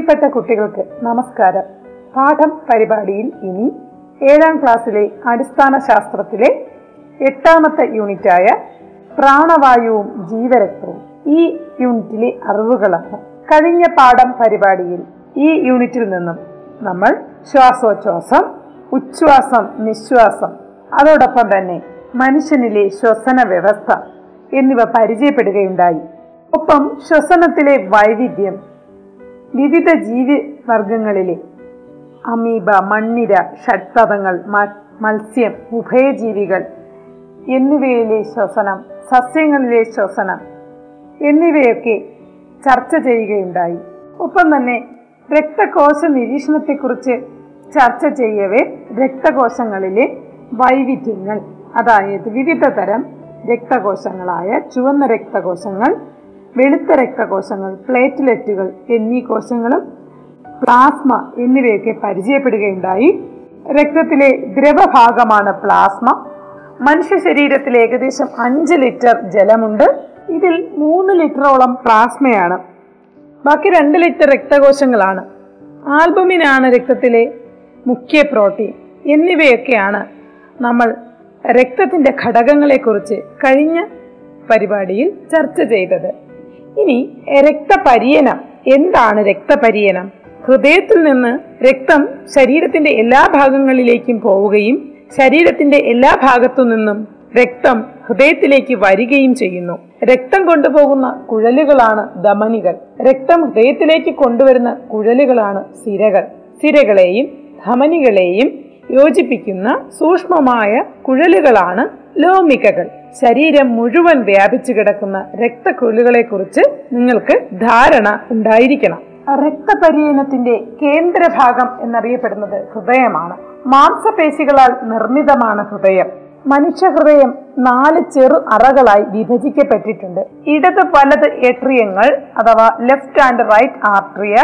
പ്രിയപ്പെട്ട കുട്ടികൾക്ക് നമസ്കാരം. പാഠം പരിപാടിയിൽ ഇനി ഏഴാം ക്ലാസ്സിലെ അടിസ്ഥാന ശാസ്ത്രത്തിലെ എട്ടാമത്തെ യൂണിറ്റായ പ്രാണവായുവും ജീവരക്തവും ഈ യൂണിറ്റിലെ അറിവുകളാണ്. കഴിഞ്ഞ പാഠം പരിപാടിയിൽ ഈ യൂണിറ്റിൽ നിന്നും നമ്മൾ ശ്വാസോച്ഛ്വാസം ഉച്ഛ്വാസം നിശ്വാസം അതോടൊപ്പം തന്നെ മനുഷ്യനിലെ ശ്വസന വ്യവസ്ഥ എന്നിവ പരിചയപ്പെടുകയുണ്ടായി. ഒപ്പം ശ്വസനത്തിലെ വൈവിധ്യം വിവിധ ജീവി വർഗങ്ങളിലെ അമീബ മണ്ണിര ഷഡ്പഥങ്ങൾ മത്സ്യം ഉഭയജീവികൾ എന്നിവയിലെ ശ്വസനം സസ്യങ്ങളിലെ ശ്വസനം എന്നിവയൊക്കെ ചർച്ച ചെയ്യുകയുണ്ടായി. ഒപ്പം തന്നെ രക്തകോശ നിരീക്ഷണത്തെക്കുറിച്ച് ചർച്ച ചെയ്യവേ രക്തകോശങ്ങളിലെ വൈവിധ്യങ്ങൾ അതായത് വിവിധ തരം രക്തകോശങ്ങളായ ചുവന്ന രക്തകോശങ്ങൾ വെളുത്ത രക്തകോശങ്ങൾ പ്ലേറ്റ്ലെറ്റുകൾ എന്നീ കോശങ്ങളും പ്ലാസ്മ എന്നിവയൊക്കെ പരിചയപ്പെടുകയുണ്ടായി. രക്തത്തിലെ ദ്രവഭാഗമാണ് പ്ലാസ്മ. മനുഷ്യ ശരീരത്തിൽ ഏകദേശം അഞ്ച് ലിറ്റർ ജലമുണ്ട്. ഇതിൽ മൂന്ന് ലിറ്ററോളം പ്ലാസ്മയാണ്. ബാക്കി രണ്ട് ലിറ്റർ രക്തകോശങ്ങളാണ്. ആൽബുമിനാണ് രക്തത്തിലെ മുഖ്യ പ്രോട്ടീൻ. എന്നിവയൊക്കെയാണ് നമ്മൾ രക്തത്തിന്റെ ഘടകങ്ങളെക്കുറിച്ച് കഴിഞ്ഞ പരിപാടിയിൽ ചർച്ച ചെയ്തത്. ഇനി രക്തപര്യനം. എന്താണ് രക്തപര്യനം? ഹൃദയത്തിൽ നിന്ന് രക്തം ശരീരത്തിന്റെ എല്ലാ ഭാഗങ്ങളിലേക്കും പോവുകയും ശരീരത്തിന്റെ എല്ലാ ഭാഗത്തു നിന്നും രക്തം ഹൃദയത്തിലേക്ക് വരികയും ചെയ്യുന്നു. രക്തം കൊണ്ടുപോകുന്ന കുഴലുകളാണ് ധമനികൾ. രക്തം ഹൃദയത്തിലേക്ക് കൊണ്ടുവരുന്ന കുഴലുകളാണ് സിരകൾ. സിരകളെയും ധമനികളെയും യോജിപ്പിക്കുന്ന സൂക്ഷ്മമായ കുഴലുകളാണ് ലോമികകൾ. ശരീരം മുഴുവൻ വ്യാപിച്ചു കിടക്കുന്ന രക്തക്കുഴലുകളെ കുറിച്ച് നിങ്ങൾക്ക് ധാരണ ഉണ്ടായിരിക്കണം. രക്തപര്യനത്തിന്റെ കേന്ദ്രഭാഗം എന്നറിയപ്പെടുന്നത് ഹൃദയമാണ്. മാംസപേശികളാൽ നിർമ്മിതമാണ് ഹൃദയം. മനുഷ്യ ഹൃദയം നാല് ചെറു അറകളായി വിഭജിക്കപ്പെട്ടിട്ടുണ്ട്. ഇടത് വലത് എട്രിയങ്ങൾ അഥവാ ലെഫ്റ്റ് ആൻഡ് റൈറ്റ് ആർട്രിയ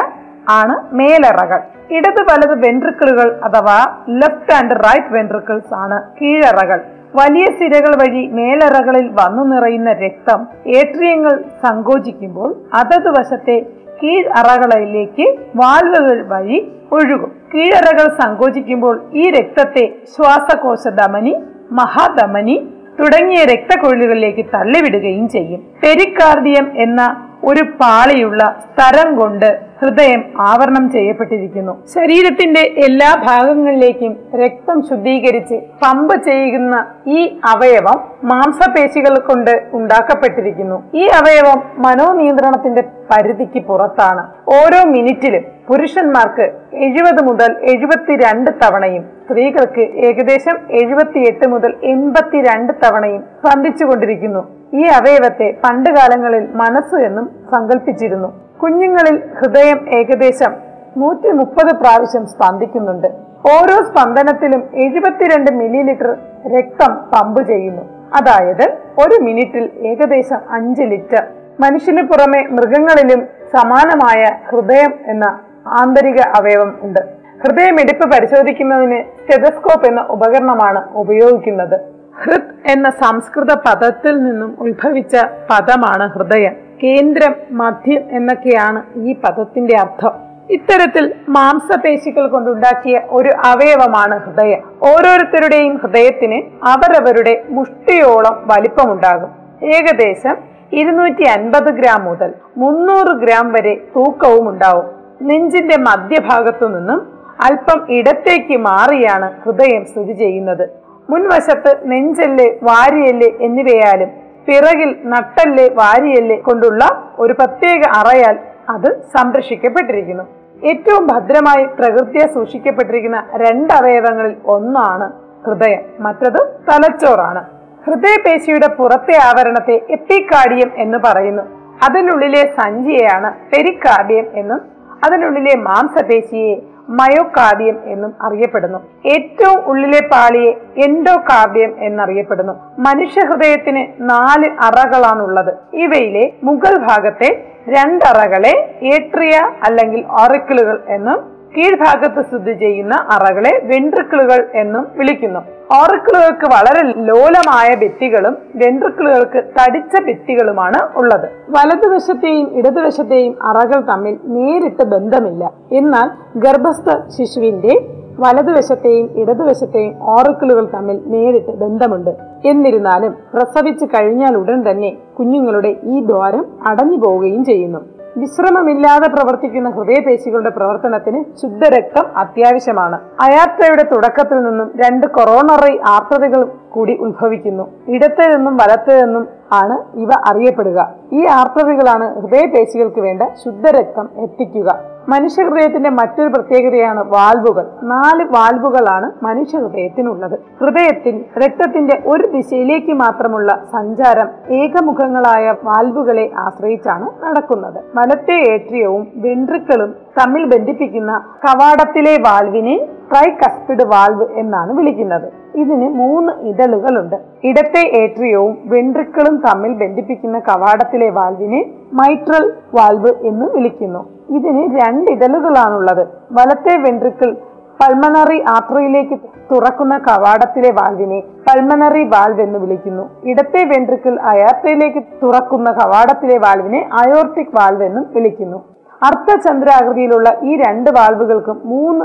ആണ് മേലറകൾ. ഇടത് വലത് വെൻട്രിക്കിളുകൾ അഥവാ ലെഫ്റ്റ് ആൻഡ് റൈറ്റ് വെൻട്രിക്കിൾസ് ആണ് കീഴറകൾ. വലിയ സിരകൾ വഴി മേലറകളിൽ വന്നു നിറയുന്ന രക്തം ഏട്രിയങ്ങൾ സങ്കോചിക്കുമ്പോൾ അതത് വശത്തെ കീഴ് അറകളിലേക്ക് വാൽവുകൾ വഴി ഒഴുകും. കീഴറകൾ സങ്കോചിക്കുമ്പോൾ ഈ രക്തത്തെ ശ്വാസകോശ ധമനി മഹാധമനി തുടങ്ങിയ രക്തക്കൊഴിലുകളിലേക്ക് തള്ളിവിടുകയും ചെയ്യും. പെരിക്കാർഡിയം എന്ന ഒരു പാളിയുള്ള സ്ഥലം കൊണ്ട് ഹൃദയം ആവരണം ചെയ്യപ്പെട്ടിരിക്കുന്നു. ശരീരത്തിന്റെ എല്ലാ ഭാഗങ്ങളിലേക്കും രക്തം ശുദ്ധീകരിച്ച് പമ്പ് ചെയ്യുന്ന ഈ അവയവം മാംസപേശികൾ കൊണ്ട് ഉണ്ടാക്കപ്പെട്ടിരിക്കുന്നു. ഈ അവയവം മനോനിയന്ത്രണത്തിന്റെ പരിധിക്ക് പുറത്താണ്. ഓരോ മിനിറ്റിലും പുരുഷന്മാർക്ക് എഴുപത് മുതൽ എഴുപത്തിരണ്ട് തവണയും സ്ത്രീകൾക്ക് ഏകദേശം എഴുപത്തിയെട്ട് മുതൽ എൺപത്തിരണ്ട് തവണയും സ്പന്ദിച്ചുകൊണ്ടിരിക്കുന്നു ഈ അവയവത്തെ പണ്ട് കാലങ്ങളിൽ മനസ്സ് എന്നും സങ്കല്പിച്ചിരുന്നു കുഞ്ഞുങ്ങളിൽ ഹൃദയം ഏകദേശം നൂറ്റി മുപ്പത് പ്രാവശ്യം സ്പന്ദിക്കുന്നുണ്ട്. ഓരോ സ്പന്ദനത്തിലും എഴുപത്തിരണ്ട് മില്ലി ലിറ്റർ രക്തം പമ്പ് ചെയ്യുന്നു. അതായത് ഒരു മിനിറ്റിൽ ഏകദേശം അഞ്ച് ലിറ്റർ. മനുഷ്യന് പുറമെ മൃഗങ്ങളിലും സമാനമായ ഹൃദയം എന്ന ആന്തരിക അവയവം ഉണ്ട്. ഹൃദയമിടിപ്പ് പരിശോധിക്കുന്നതിന് സ്റ്റെതസ്കോപ്പ് എന്ന ഉപകരണമാണ് ഉപയോഗിക്കുന്നത്. ഹൃത് എന്ന സംസ്കൃത പദത്തിൽ നിന്നും ഉത്ഭവിച്ച പദമാണ് ഹൃദയം. കേന്ദ്രം മധ്യം എന്നൊക്കെയാണ് ഈ പദത്തിന്റെ അർത്ഥം. ഇത്തരത്തിൽ മാംസപേശികൾ കൊണ്ടുണ്ടാക്കിയ ഒരു അവയവമാണ് ഹൃദയം. ഓരോരുത്തരുടെയും ഹൃദയത്തിന് അവരവരുടെ മുഷ്ടിയോളം വലിപ്പമുണ്ടാകും. ഏകദേശം ഇരുന്നൂറ്റി അൻപത് ഗ്രാം മുതൽ മുന്നൂറ് ഗ്രാം വരെ തൂക്കവും ഉണ്ടാവും. നെഞ്ചിന്റെ മധ്യഭാഗത്തു നിന്നും അല്പം ഇടത്തേക്ക് മാറിയാണ് ഹൃദയം സ്ഥിതി ചെയ്യുന്നത്. മുൻവശത്ത് നെഞ്ചല്ലേ വാരിയല്ലേ എന്നിവയാലും പിറകിൽ നട്ടല്ലേ വാരിയല്ലേ കൊണ്ടുള്ള ഒരു പ്രത്യേക അറയാൽ അത് സംരക്ഷിക്കപ്പെട്ടിരിക്കുന്നു. ഏറ്റവും ഭദ്രമായി പ്രകൃതിയെ സൂക്ഷിക്കപ്പെട്ടിരിക്കുന്ന രണ്ടവയവങ്ങളിൽ ഒന്നാണ് ഹൃദയം മറ്റത് തലച്ചോറാണ്. ഹൃദയപേശിയുടെ പുറത്തെ ആവരണത്തെ എപ്പിക്കാർഡിയം എന്ന് പറയുന്നു. അതിനുള്ളിലെ സഞ്ചിയെയാണ് പെരിക്കാർഡിയം എന്നും അതിനുള്ളിലെ മാംസപേശിയെ മയോകാർഡിയം എന്നും അറിയപ്പെടുന്നു. ഏറ്റവും ഉള്ളിലെ പാളിയെ എൻഡോകാർഡിയം എന്നറിയപ്പെടുന്നു. മനുഷ്യഹൃദയത്തിന് നാല് അറകളാണുള്ളത്. ഇവയിലെ മുകൾ ഭാഗത്തെ രണ്ടറകളെ ഏട്രിയ അല്ലെങ്കിൽ ഓറിക്കിളുകൾ എന്നും കീഴ്ഭാഗത്ത് സ്ഥിതി ചെയ്യുന്ന അറകളെ വെൻട്രിക്കിളുകൾ എന്നും വിളിക്കുന്നു. ഓറിക്കിളുകൾക്ക് വളരെ ലോലമായ ഭിത്തികളും വെൻട്രിക്കിളുകൾക്ക് തടിച്ച ഭിത്തികളുമാണ് ഉള്ളത്. വലതുവശത്തെയും ഇടതുവശത്തെയും അറകൾ തമ്മിൽ നേരിട്ട് ബന്ധമില്ല. എന്നാൽ ഗർഭസ്ഥ ശിശുവിന്റെ വലതുവശത്തെയും ഇടതുവശത്തെയും ഓറിക്കിളുകൾ തമ്മിൽ നേരിട്ട് ബന്ധമുണ്ട്. എന്നിരുന്നാലും പ്രസവിച്ചു കഴിഞ്ഞാൽ ഉടൻ തന്നെ കുഞ്ഞുങ്ങളുടെ ഈ ദ്വാരം അടഞ്ഞു പോവുകയും ചെയ്യുന്നു. വിശ്രമമില്ലാതെ പ്രവർത്തിക്കുന്ന ഹൃദയപേശികളുടെ പ്രവർത്തനത്തിന് ശുദ്ധരക്തം അത്യാവശ്യമാണ്. അയാത്രയുടെ തുടക്കത്തിൽ നിന്നും രണ്ട് കൊറോണറി ആർത്തതകൾ കൂടി ഉത്ഭവിക്കുന്നു. ഇടത്ത് നിന്നും വലത്ത് നിന്നും ആണ് ഇവ അറിയപ്പെടുക. ഈ ആർത്തതകളാണ് ഹൃദയപേശികൾക്ക് വേണ്ട ശുദ്ധരക്തം എത്തിക്കുക. മനുഷ്യഹൃദയത്തിന്റെ മറ്റൊരു പ്രത്യേകതയാണ് വാൽവുകൾ. നാല് വാൽവുകളാണ് മനുഷ്യഹൃദയത്തിനുള്ളത്. ഹൃദയത്തിൽ രക്തത്തിന്റെ ഒരു ദിശയിലേക്ക് മാത്രമുള്ള സഞ്ചാരം ഏകമുഖങ്ങളായ വാൽവുകളെ ആശ്രയിച്ചാണ് നടക്കുന്നത്. വലത്തെ ഏട്രിയവും വെൻട്രിക്കളും തമ്മിൽ ബന്ധിപ്പിക്കുന്ന കവാടത്തിലെ വാൽവിനെ ട്രൈകസ്പിഡ് വാൽവ് എന്നാണ് വിളിക്കുന്നത്. ഇതിന് മൂന്ന് ഇതളുകളുണ്ട്. ഇടത്തെ ഏട്രിയവും വെൻട്രിക്കളും തമ്മിൽ ബന്ധിപ്പിക്കുന്ന കവാടത്തിലെ വാൽവിനെ മൈട്രൽ വാൽവ് എന്ന് വിളിക്കുന്നു. ഇതിന് രണ്ട് ഇടലുകളാണുള്ളത് വലത്തെ വെൻട്രിക്കിൾ പൾമണറി ആത്രയിലേക്ക് തുറക്കുന്ന കവാടത്തിലെ വാൽവിനെ പൾമണറി വാൽവ് എന്ന് വിളിക്കുന്നു. ഇടത്തെ വെൻട്രിക്കിൾ അയാർട്ടയിലേക്ക് തുറക്കുന്ന കവാടത്തിലെ വാൽവിനെ അയോർട്ടിക് വാൽവ് എന്നും വിളിക്കുന്നു. അർദ്ധചന്ദ്രാകൃതിയിലുള്ള ഈ രണ്ട് വാൽവുകൾക്കും മൂന്ന്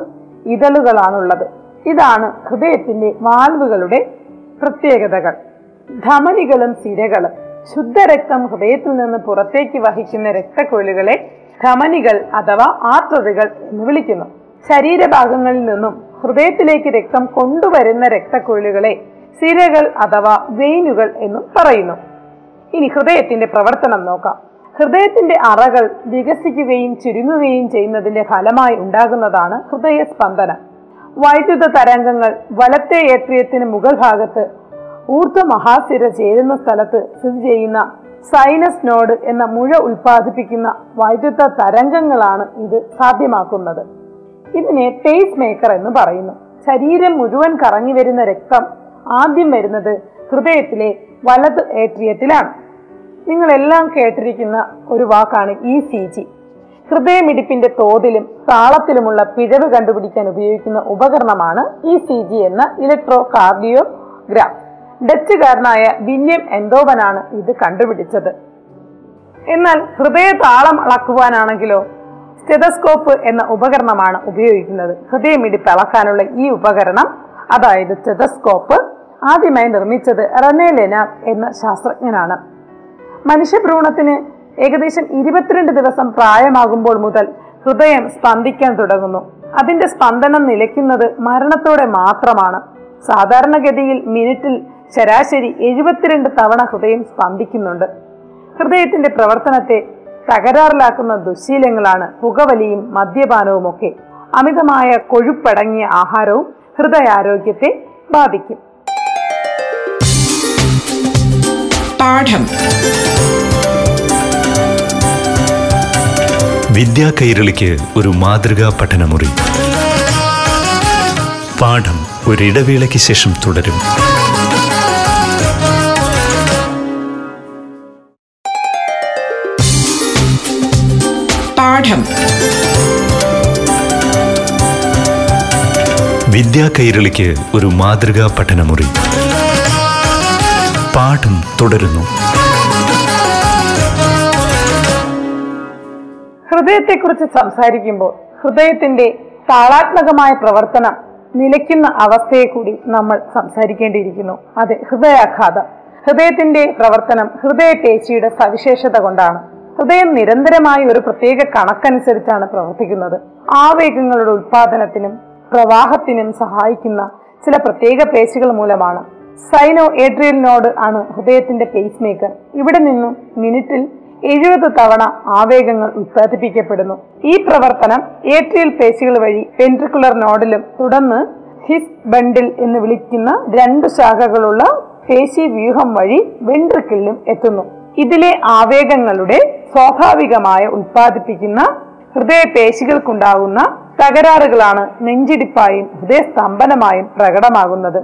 ഇതളുകളാണുള്ളത്. ഇതാണ് ഹൃദയത്തിന്റെ വാൽവുകളുടെ പ്രത്യേകതകൾ. ധമനികളും സിരകളും. ശുദ്ധരക്തം ഹൃദയത്തിൽ നിന്ന് പുറത്തേക്ക് വഹിക്കുന്ന രക്തക്കൊഴുകളെ ധമനികൾ അഥവാ ആർട്ടറികൾ എന്ന് വിളിക്കുന്നു. ശരീരഭാഗങ്ങളിൽ നിന്നും ഹൃദയത്തിലേക്ക് രക്തം കൊണ്ടുവരുന്ന രക്തക്കുഴലുകളെ സിരകൾ അഥവാ വെയിനുകൾ എന്നും പറയുന്നു. ഇനി ഹൃദയത്തിന്റെ പ്രവർത്തനം നോക്കാം. ഹൃദയത്തിന്റെ അറകൾ വികസിക്കുകയും ചുരുങ്ങുകയും ചെയ്യുന്നതിന്റെ ഫലമായി ഉണ്ടാകുന്നതാണ് ഹൃദയസ്പന്ദനം. വൈദ്യുത തരംഗങ്ങൾ വലത്തെ ഏത്രിയത്തിന് മുകൾ ഭാഗത്ത് ഊർധ്വ മഹാസിര ചേരുന്ന സ്ഥലത്ത് സ്ഥിതി ചെയ്യുന്ന സൈനസ് നോഡ് എന്ന മുഴ ഉൽപ്പാദിപ്പിക്കുന്ന വൈദ്യുത തരംഗങ്ങളാണ് ഇത് സാധ്യമാക്കുന്നത്. ഇതിനെ പേസ് മേക്കർ എന്ന് പറയുന്നു. ശരീരം മുഴുവൻ കറങ്ങി വരുന്ന രക്തം ആദ്യം വരുന്നത് ഹൃദയത്തിലെ വലത് ഏട്രിയത്തിലാണ് നിങ്ങളെല്ലാം കേട്ടിരിക്കുന്ന ഒരു വാക്കാണ് ഇ സി ജി ഹൃദയമിടിപ്പിന്റെ തോതിലും താളത്തിലുമുള്ള പിഴവ് കണ്ടുപിടിക്കാൻ ഉപയോഗിക്കുന്ന ഉപകരണമാണ് ഇ സി ജി എന്ന ഇലക്ട്രോ കാർഡിയോഗ്രാം ഡച്ചുകാരനായ വില്യം എന്തോവനാണ് ഇത് കണ്ടുപിടിച്ചത്? എന്നാൽ ഹൃദയ താളം അളക്കുവാനാണെങ്കിലോ? സ്റ്റെതസ്കോപ്പ് എന്ന ഉപകരണമാണ് ഉപയോഗിക്കുന്നത്. ഹൃദയമിടിപ്പ് അളക്കാനുള്ള ഈ ഉപകരണം അതായത് സ്റ്റെതസ്കോപ്പ് ആദ്യമായി നിർമ്മിച്ചത് റെനെ ലെനാർ എന്ന ശാസ്ത്രജ്ഞനാണ്. മനുഷ്യഭ്രൂണത്തിന് ഏകദേശം ഇരുപത്തിരണ്ട് ദിവസം പ്രായമാകുമ്പോൾ മുതൽ ഹൃദയം സ്പന്ദിക്കാൻ തുടങ്ങുന്നു. അതിന്റെ സ്പന്ദനം നിലയ്ക്കുന്നത് മരണത്തോടെ മാത്രമാണ്. സാധാരണഗതിയിൽ മിനിറ്റിൽ ശരാശരി എഴുപത്തിരണ്ട് തവണ ഹൃദയം സ്പന്ദിക്കുന്നുണ്ട്. ഹൃദയത്തിന്റെ പ്രവർത്തനത്തെ തകരാറിലാക്കുന്ന ദുശീലങ്ങളാണ് പുകവലിയും മദ്യപാനവും ഒക്കെ. അമിതമായ കൊഴുപ്പടങ്ങിയ ആഹാരവും ഹൃദയാരോഗ്യത്തെ ബാധിക്കും. പാഠം. വിദ്യാ കൈരളിക്ക് ഒരു മാതൃകാ പഠനമുറി. പാഠം ഒരിടവേളയ്ക്ക് ശേഷം തുടരും. പാഠം വിദ്യാ കൈരളിക്ക് ഒരു മാതൃകാ പഠനമുറി. പാഠം തുടരുന്നു. ഹൃദയത്തെക്കുറിച്ച് സംസാരിക്കുമ്പോൾ ഹൃദയത്തിന്റെ താളാത്മകമായ പ്രവർത്തനം നിലയ്ക്കുന്ന അവസ്ഥയെ കൂടി നമ്മൾ സംസാരിക്കേണ്ടിയിരിക്കുന്നു. അതെ ഹൃദയാഘാതം. ഹൃദയത്തിന്റെ പ്രവർത്തനം ഹൃദയപേശിയുടെ സവിശേഷത കൊണ്ടാണ്. ഹൃദയം നിരന്തരമായി ഒരു പ്രത്യേക കണക്കനുസരിച്ചാണ് പ്രവർത്തിക്കുന്നത്. ആവേഗങ്ങളുടെ ഉൽപാദനത്തിനും പ്രവാഹത്തിനും സഹായിക്കുന്ന ചില പ്രത്യേക പേശികൾ മൂലമാണ്. സൈനോ ഏട്രിയൽ നോഡ് ആണ് ഹൃദയത്തിന്റെ പേസ് മേക്കർ ഇവിടെ നിന്നും മിനിറ്റിൽ എഴുപത് തവണ ആവേഗങ്ങൾ ഉത്പാദിപ്പിക്കപ്പെടുന്നു. ഈ പ്രവർത്തനം ഏട്രിയൽ പേശികൾ വഴി വെൻട്രിക്കുലർ നോഡിലും തുടർന്ന് ഹിസ് ബണ്ടിൽ എന്ന് വിളിക്കുന്ന രണ്ട് ശാഖകളുള്ള പേശി വ്യൂഹം വഴി വെൻട്രിക്കിളിലും എത്തുന്നു. ഇതിലെ ആവേഗങ്ങളുടെ സ്വാഭാവികമായ ഉൽപ്പാദിപ്പിക്കുന്ന ഹൃദയപേശികൾക്കുണ്ടാകുന്ന തകരാറുകളാണ് നെഞ്ചിടിപ്പായും ഹൃദയസ്തംഭനമായും പ്രകടമാകുന്നത്.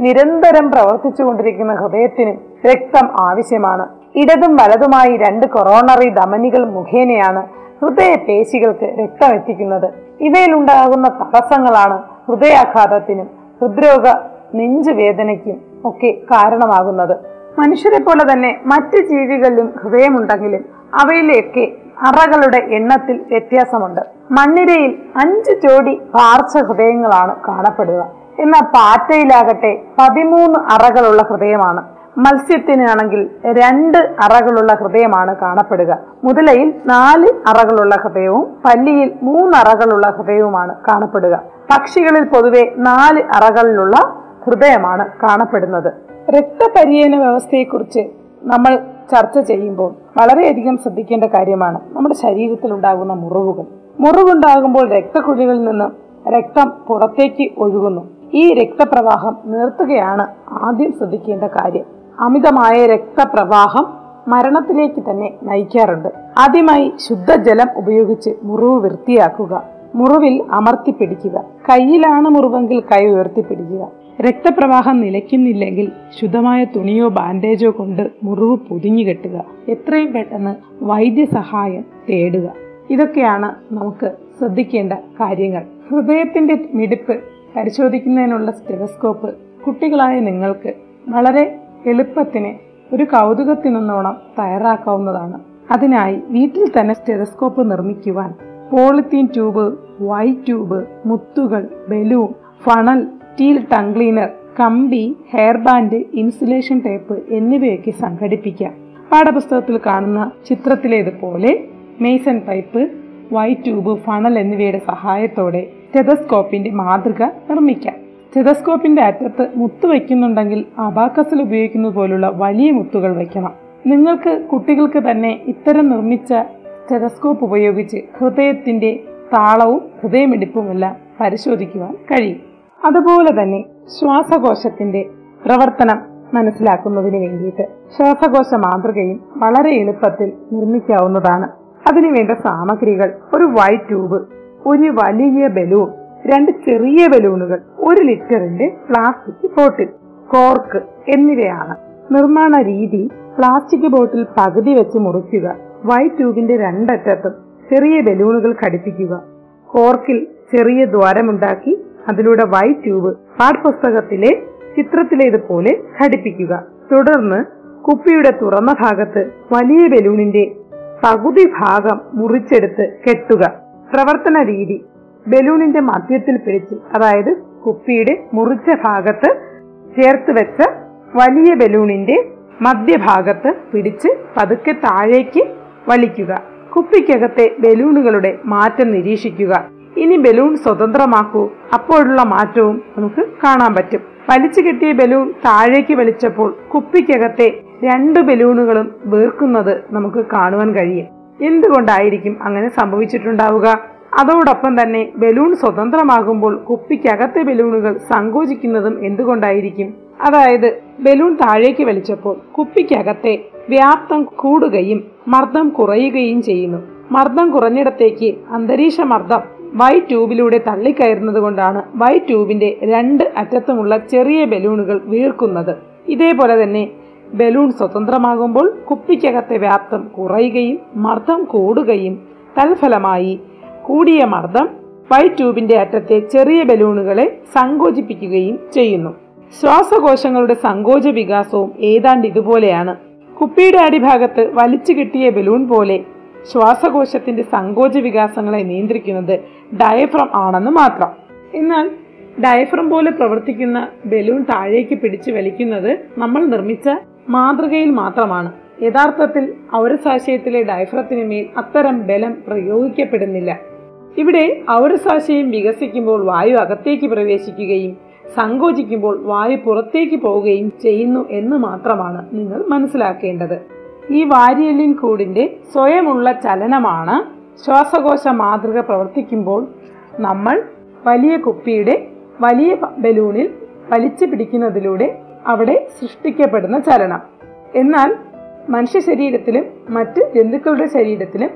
നിരന്തരം പ്രവർത്തിച്ചുകൊണ്ടിരിക്കുന്ന ഹൃദയത്തിന് രക്തം ആവശ്യമാണ്. ഇടതും വലതുമായി രണ്ട് കൊറോണറി ധമനികൾ മുഖേനയാണ് ഹൃദയപേശികൾക്ക് രക്തം എത്തിക്കുന്നത് ഇവയിലുണ്ടാകുന്ന തടസ്സങ്ങളാണ് ഹൃദയാഘാതത്തിനും ഹൃദ്രോഗ നെഞ്ചുവേദനയ്ക്കും ഒക്കെ കാരണമാകുന്നത്. മനുഷ്യരെ പോലെ തന്നെ മറ്റ് ജീവികളിലും ഹൃദയമുണ്ടെങ്കിലും അവയിലേക്ക് അറകളുടെ എണ്ണത്തിൽ വ്യത്യാസമുണ്ട്. മണ്ണിരയിൽ അഞ്ച് ജോഡി പാർച്ച ഹൃദയങ്ങളാണ് കാണപ്പെടുക. എന്നാൽ പാറ്റയിലാകട്ടെ പതിമൂന്ന് അറകളുള്ള ഹൃദയമാണ്. മത്സ്യത്തിനാണെങ്കിൽ രണ്ട് അറകളുള്ള ഹൃദയമാണ് കാണപ്പെടുക. മുതലയിൽ നാല് അറകളുള്ള ഹൃദയവും പല്ലിയിൽ മൂന്ന് അറകളുള്ള ഹൃദയവുമാണ് കാണപ്പെടുക. പക്ഷികളിൽ പൊതുവെ നാല് അറകളിലുള്ള ഹൃദയമാണ് കാണപ്പെടുന്നത്. രക്തപര്യന വ്യവസ്ഥയെക്കുറിച്ച് നമ്മൾ ചർച്ച ചെയ്യുമ്പോൾ വളരെയധികം ശ്രദ്ധിക്കേണ്ട കാര്യമാണ് നമ്മുടെ ശരീരത്തിൽ ഉണ്ടാകുന്ന മുറിവുകൾ. മുറിവുണ്ടാകുമ്പോൾ രക്തക്കുഴികളിൽ നിന്ന് രക്തം പുറത്തേക്ക് ഒഴുകുന്നു. ഈ രക്തപ്രവാഹം നിർത്തുകയാണ് ആദ്യം ശ്രദ്ധിക്കേണ്ട കാര്യം. അമിതമായ രക്തപ്രവാഹം മരണത്തിലേക്ക് തന്നെ നയിക്കാറുണ്ട്. ആദ്യമായി ശുദ്ധജലം ഉപയോഗിച്ച് മുറിവ് വൃത്തിയാക്കുക മുറിവിൽ അമർത്തി പിടിക്കുക കയ്യിലാണ് മുറിവെങ്കിൽ കൈ ഉയർത്തിപ്പിടിക്കുക. രക്തപ്രവാഹം നിലയ്ക്കുന്നില്ലെങ്കിൽ ശുദ്ധമായ തുണിയോ ബാൻഡേജോ കൊണ്ട് മുറിവ് പൊതിഞ്ഞു കെട്ടുക. എത്രയും പെട്ടെന്ന് വൈദ്യസഹായം തേടുക. ഇതൊക്കെയാണ് നമുക്ക് ശ്രദ്ധിക്കേണ്ട കാര്യങ്ങൾ. ഹൃദയത്തിന്റെ മിടിപ്പ് പരിശോധിക്കുന്നതിനുള്ള സ്റ്റെതസ്കോപ്പ് കുട്ടികളായ നിങ്ങൾക്ക് വളരെ എളുപ്പത്തിന് ഒരു കൗതുകത്തിനൊന്നോണം തയ്യാറാക്കാവുന്നതാണ്. അതിനായി വീട്ടിൽ തന്നെ സ്റ്റെതസ്കോപ്പ് നിർമ്മിക്കുവാൻ പോളിത്തീൻ ട്യൂബ് വൈറ്റ് ട്യൂബ് മുത്തുകൾ balloon funnel steel tongue cleaner കമ്പി ഹെയർ ബാൻഡ് ഇൻസുലേഷൻ ടേപ്പ് എന്നിവയൊക്കെ സംഘടിപ്പിക്കാം. പാഠപുസ്തകത്തിൽ കാണുന്ന ചിത്രത്തിലേതുപോലെ mason pipe white tube funnel എന്നിവയുടെ സഹായത്തോടെ സ്റ്റെതസ്കോപ്പിന്റെ മാതൃക നിർമ്മിക്കാം. സ്റ്റെതസ്കോപ്പിന്റെ അറ്റത്ത് മുത്ത് വയ്ക്കുന്നുണ്ടെങ്കിൽ അബാക്കസിൽ ഉപയോഗിക്കുന്നത് പോലുള്ള വലിയ മുത്തുകൾ വയ്ക്കണം. നിങ്ങൾക്ക് കുട്ടികൾക്ക് തന്നെ ഇത്തരം നിർമ്മിച്ച സ്റ്റെതസ്കോപ്പ് ഉപയോഗിച്ച് ഹൃദയത്തിന്റെ താളവും ഹൃദയമിടിപ്പുമെല്ലാം പരിശോധിക്കുവാൻ കഴിയും. അതുപോലെ തന്നെ ശ്വാസകോശത്തിന്റെ പ്രവർത്തനം മനസ്സിലാക്കുന്നതിന് വേണ്ടിയിട്ട് ശ്വാസകോശ മാതൃകയും വളരെ എളുപ്പത്തിൽ നിർമ്മിക്കാവുന്നതാണ്. അതിനുവേണ്ട സാമഗ്രികൾ ഒരു വൈറ്റ് ട്യൂബ് ഒരു വലിയ ബലൂൺ രണ്ട് ചെറിയ ബലൂണുകൾ ഒരു ലിറ്ററിന്റെ പ്ലാസ്റ്റിക് ബോട്ടിൽ കോർക്ക് എന്നിവയാണ്. നിർമ്മാണ രീതി പ്ലാസ്റ്റിക് ബോട്ടിൽ പകുതി വെച്ച് മുറിക്കുക വൈറ്റ് ട്യൂബിന്റെ രണ്ടറ്റത്തും ചെറിയ ബലൂണുകൾ ഘടിപ്പിക്കുക കോർക്കിൽ ചെറിയ ദ്വാരമുണ്ടാക്കി അതിലൂടെ വൈ ട്യൂബ് പാഠപുസ്തകത്തിലെ ചിത്രത്തിലേതുപോലെ ഘടിപ്പിക്കുക. തുടർന്ന് കുപ്പിയുടെ തുറന്ന ഭാഗത്ത് വലിയ ബലൂണിന്റെ പകുതി ഭാഗം മുറിച്ചെടുത്ത് കെട്ടുക. പ്രവർത്തന രീതി. ബലൂണിന്റെ മധ്യത്തിൽ പിടിച്ച് അതായത് കുപ്പിയുടെ മുറിച്ച ഭാഗത്ത് ചേർത്ത് വെച്ച വലിയ ബലൂണിന്റെ മധ്യഭാഗത്ത് പിടിച്ച് പതുക്കെ താഴേക്ക് വലിക്കുക. കുപ്പിക്കകത്തെ ബലൂണുകളുടെ മാറ്റം നിരീക്ഷിക്കുക. ഇനി ബലൂൺ സ്വതന്ത്രമാക്കൂ. അപ്പോഴുള്ള മാറ്റവും നമുക്ക് കാണാൻ പറ്റും. വലിച്ചു കെട്ടിയ ബലൂൺ താഴേക്ക് വലിച്ചപ്പോൾ കുപ്പിക്കകത്തെ രണ്ട് ബലൂണുകളും വീർക്കുന്നത് നമുക്ക് കാണുവാൻ കഴിയും. എന്തുകൊണ്ടായിരിക്കും അങ്ങനെ സംഭവിച്ചിട്ടുണ്ടാവുക? അതോടൊപ്പം തന്നെ ബലൂൺ സ്വതന്ത്രമാകുമ്പോൾ കുപ്പിക്കകത്തെ ബലൂണുകൾ സങ്കോചിക്കുന്നതും എന്തുകൊണ്ടായിരിക്കും? അതായത് ബലൂൺ താഴേക്ക് വലിച്ചപ്പോൾ കുപ്പിക്കകത്തെ വ്യാപ്തം കൂടുകയും മർദ്ദം കുറയുകയും ചെയ്യുന്നു. മർദ്ദം കുറഞ്ഞിടത്തേക്ക് അന്തരീക്ഷ മർദ്ദം വൈറ്റ് ട്യൂബിലൂടെ തള്ളിക്കയറുന്നത് കൊണ്ടാണ് വൈ ട്യൂബിന്റെ രണ്ട് അറ്റത്തുമുള്ള ചെറിയ ബലൂണുകൾ വീർക്കുന്നത്. ഇതേപോലെ തന്നെ ബലൂൺ സ്വതന്ത്രമാകുമ്പോൾ കുപ്പിക്കകത്തെ വ്യാപ്തം കുറയുകയും മർദ്ദം കൂടുകയും തൽഫലമായി കൂടിയ മർദ്ദം വൈ ട്യൂബിന്റെ അറ്റത്തെ ചെറിയ ബലൂണുകളെ സങ്കോചിപ്പിക്കുകയും ചെയ്യുന്നു. ശ്വാസകോശങ്ങളുടെ സങ്കോച വികാസവും ഏതാണ്ട് ഇതുപോലെയാണ്. കുപ്പിയുടെ അടിഭാഗത്ത് വലിച്ചു കിട്ടിയ ബലൂൺ പോലെ ശ്വാസകോശത്തിന്റെ സങ്കോച വികാസങ്ങളെ നിയന്ത്രിക്കുന്നത് ഡയഫ്രം ആണെന്ന് മാത്രം. എന്നാൽ ഡയഫ്രം പോലെ പ്രവർത്തിക്കുന്ന ബലൂൺ താഴേക്ക് പിടിച്ചു വലിക്കുന്നത് നമ്മൾ നിർമ്മിച്ച മാതൃകയിൽ മാത്രമാണ്. യഥാർത്ഥത്തിൽ ഔരസാശയത്തിലെ ഡയഫ്രത്തിന് മേൽ അത്തരം ബലം പ്രയോഗിക്കപ്പെടുന്നില്ല. ഇവിടെ ഔരസാശയം വികസിക്കുമ്പോൾ വായു അകത്തേക്ക് പ്രവേശിക്കുകയും സങ്കോചിക്കുമ്പോൾ വായു പുറത്തേക്ക് പോവുകയും ചെയ്യുന്നു എന്ന് മാത്രമാണ് നിങ്ങൾ മനസ്സിലാക്കേണ്ടത്. ഈ വാരിയലിൻ കൂടിന്റെ സ്വയമുള്ള ചലനമാണ് ശ്വാസകോശ മാതൃക പ്രവർത്തിക്കുമ്പോൾ നമ്മൾ വലിയ കുപ്പിയുടെ വലിയ ബലൂണിൽ വലിച്ചു പിടിക്കുന്നതിലൂടെ അവിടെ സൃഷ്ടിക്കപ്പെടുന്ന ചലനം. എന്നാൽ മനുഷ്യ ശരീരത്തിലും മറ്റ് ജന്തുക്കളുടെ ശരീരത്തിലും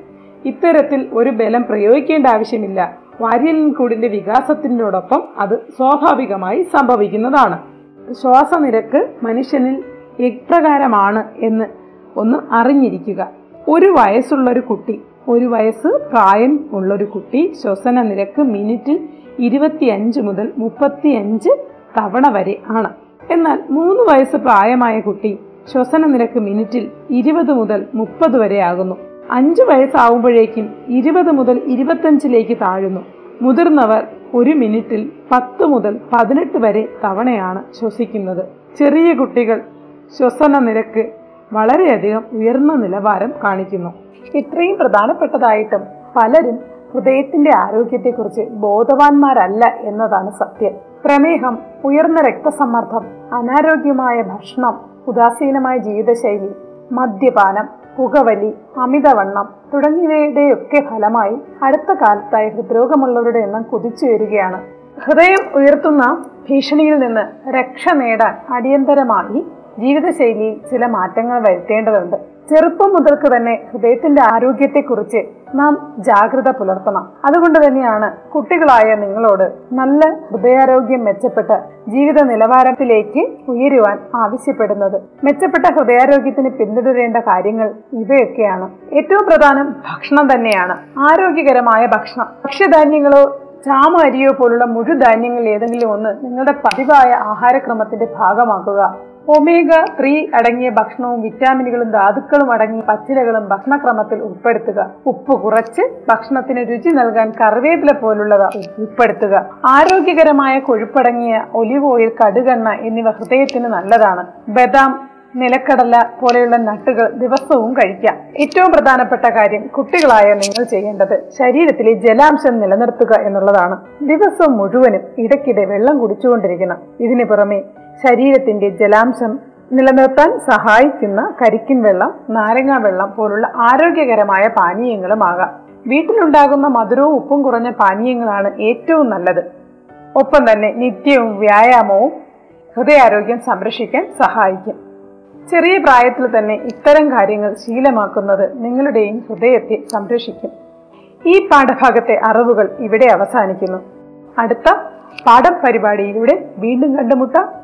ഇത്തരത്തിൽ ഒരു ബലം പ്രയോഗിക്കേണ്ട ആവശ്യമില്ല. വാര്യലിൻ കൂടിന്റെ വികാസത്തിനോടൊപ്പം അത് സ്വാഭാവികമായി സംഭവിക്കുന്നതാണ്. ശ്വാസനിരക്ക് മനുഷ്യനിൽ എപ്രകാരമാണ് എന്ന് ഒന്ന് അറിഞ്ഞിരിക്കുക. ഒരു വയസ്സുള്ള ഒരു കുട്ടി ഒരു വയസ്സ് പ്രായം ഉള്ളൊരു കുട്ടി ശ്വസന നിരക്ക് മിനിറ്റിൽ ഇരുപത്തിയഞ്ച് മുതൽ മുപ്പത്തിയഞ്ച് തവണ വരെ ആണ്. എന്നാൽ മൂന്ന് വയസ്സ് പ്രായമായ കുട്ടി ശ്വസന നിരക്ക് മിനിറ്റിൽ ഇരുപത് മുതൽ മുപ്പത് വരെ ആകുന്നു. അഞ്ച് വയസ്സാവുമ്പോഴേക്കും ഇരുപത് മുതൽ ഇരുപത്തഞ്ചിലേക്ക് താഴുന്നു. മുതിർന്നവർ ഒരു മിനിറ്റിൽ പത്ത് മുതൽ പതിനെട്ട് വരെ തവണയാണ് ശ്വസിക്കുന്നത്. ചെറിയ കുട്ടികൾ ശ്വസന നിരക്ക് വളരെയധികം ഉയർന്ന നിലവാരം കാണിക്കുന്നു. ഇത്രയും പ്രധാനപ്പെട്ടതായിട്ടും പലരും ഹൃദയത്തിന്റെ ആരോഗ്യത്തെക്കുറിച്ച് ബോധവാന്മാരല്ല എന്നതാണ് സത്യം. പ്രമേഹം ഉയർന്ന രക്തസമ്മർദ്ദം അനാരോഗ്യമായ ഭക്ഷണം ഉദാസീനമായ ജീവിതശൈലി മദ്യപാനം പുകവലി അമിതവണ്ണം തുടങ്ങിയവയുടെയൊക്കെ ഫലമായി അടുത്ത കാലത്തായി ഹൃദ്രോഗമുള്ളവരുടെ എണ്ണം കുതിച്ചുയരുകയാണ് ഹൃദയം ഉയർത്തുന്ന ഭീഷണിയിൽ നിന്ന് രക്ഷ നേടാൻ അടിയന്തരമായി ജീവിതശൈലിയിൽ ചില മാറ്റങ്ങൾ വരുത്തേണ്ടതുണ്ട്. ചെറുപ്പം മുതൽക്ക് തന്നെ ഹൃദയത്തിന്റെ ആരോഗ്യത്തെക്കുറിച്ച് നാം ജാഗ്രത പുലർത്തണം. അതുകൊണ്ട് തന്നെയാണ് കുട്ടികളായ നിങ്ങളോട് നല്ല ഹൃദയാരോഗ്യം മെച്ചപ്പെട്ട ജീവിത നിലവാരത്തിലേക്ക് ഉയരുവാൻ ആവശ്യപ്പെടുന്നത്. മെച്ചപ്പെട്ട ഹൃദയാരോഗ്യത്തിന് പിന്തുടരേണ്ട കാര്യങ്ങൾ ഇവയൊക്കെയാണ്. ഏറ്റവും പ്രധാനം ഭക്ഷണം തന്നെയാണ്. ആരോഗ്യകരമായ ഭക്ഷണം. ഭക്ഷ്യധാന്യങ്ങളോ ചാമ അരിയോ പോലുള്ള മുഴുധാന്യങ്ങൾ ഏതെങ്കിലും ഒന്ന് നിങ്ങളുടെ പതിവായ ആഹാരക്രമത്തിന്റെ ഭാഗമാക്കുക. ഒമേഗ ത്രീ അടങ്ങിയ ഭക്ഷണവും വിറ്റാമിനുകളും ധാതുക്കളും അടങ്ങിയ പച്ചിലകളും ഭക്ഷണക്രമത്തിൽ ഉൾപ്പെടുത്തുക. ഉപ്പ് കുറച്ച് ഭക്ഷണത്തിന് രുചി നൽകാൻ കറിവേപ്പില പോലുള്ളവ ഉൾപ്പെടുത്തുക. ആരോഗ്യകരമായ കൊഴുപ്പടങ്ങിയ ഒലിവ് ഓയിൽ കടുകെണ്ണ എന്നിവ ഹൃദയത്തിന് നല്ലതാണ്. ബദാം നിലക്കടല പോലെയുള്ള നട്ടുകൾ ദിവസവും കഴിക്കാം. ഏറ്റവും പ്രധാനപ്പെട്ട കാര്യം കുട്ടികളായ നിങ്ങൾ ചെയ്യേണ്ടത് ശരീരത്തിലെ ജലാംശം നിലനിർത്തുക എന്നുള്ളതാണ്. ദിവസം മുഴുവനും ഇടയ്ക്കിടെ വെള്ളം കുടിച്ചുകൊണ്ടിരിക്കണം. ഇതിനു പുറമെ ശരീരത്തിന്റെ ജലാംശം നിലനിർത്താൻ സഹായിക്കുന്ന കരിക്കിൻ വെള്ളം നാരങ്ങ വെള്ളം പോലുള്ള ആരോഗ്യകരമായ പാനീയങ്ങളുമാകാം. വീട്ടിലുണ്ടാകുന്ന മധുരവും ഉപ്പും കുറഞ്ഞ പാനീയങ്ങളാണ് ഏറ്റവും നല്ലത്. ഒപ്പം തന്നെ നിത്യവും വ്യായാമവും ഹൃദയാരോഗ്യം സംരക്ഷിക്കാൻ സഹായിക്കും. ചെറിയ പ്രായത്തിൽ തന്നെ ഇത്തരം കാര്യങ്ങൾ ശീലമാക്കുന്നത് നിങ്ങളുടെയും ഹൃദയത്തെ സംരക്ഷിക്കും. ഈ പാഠഭാഗത്തെ അറിവുകൾ ഇവിടെ അവസാനിക്കുന്നു. അടുത്ത പാഠം പരിപാടിയിലൂടെ വീണ്ടും കണ്ടുമുട്ടാം.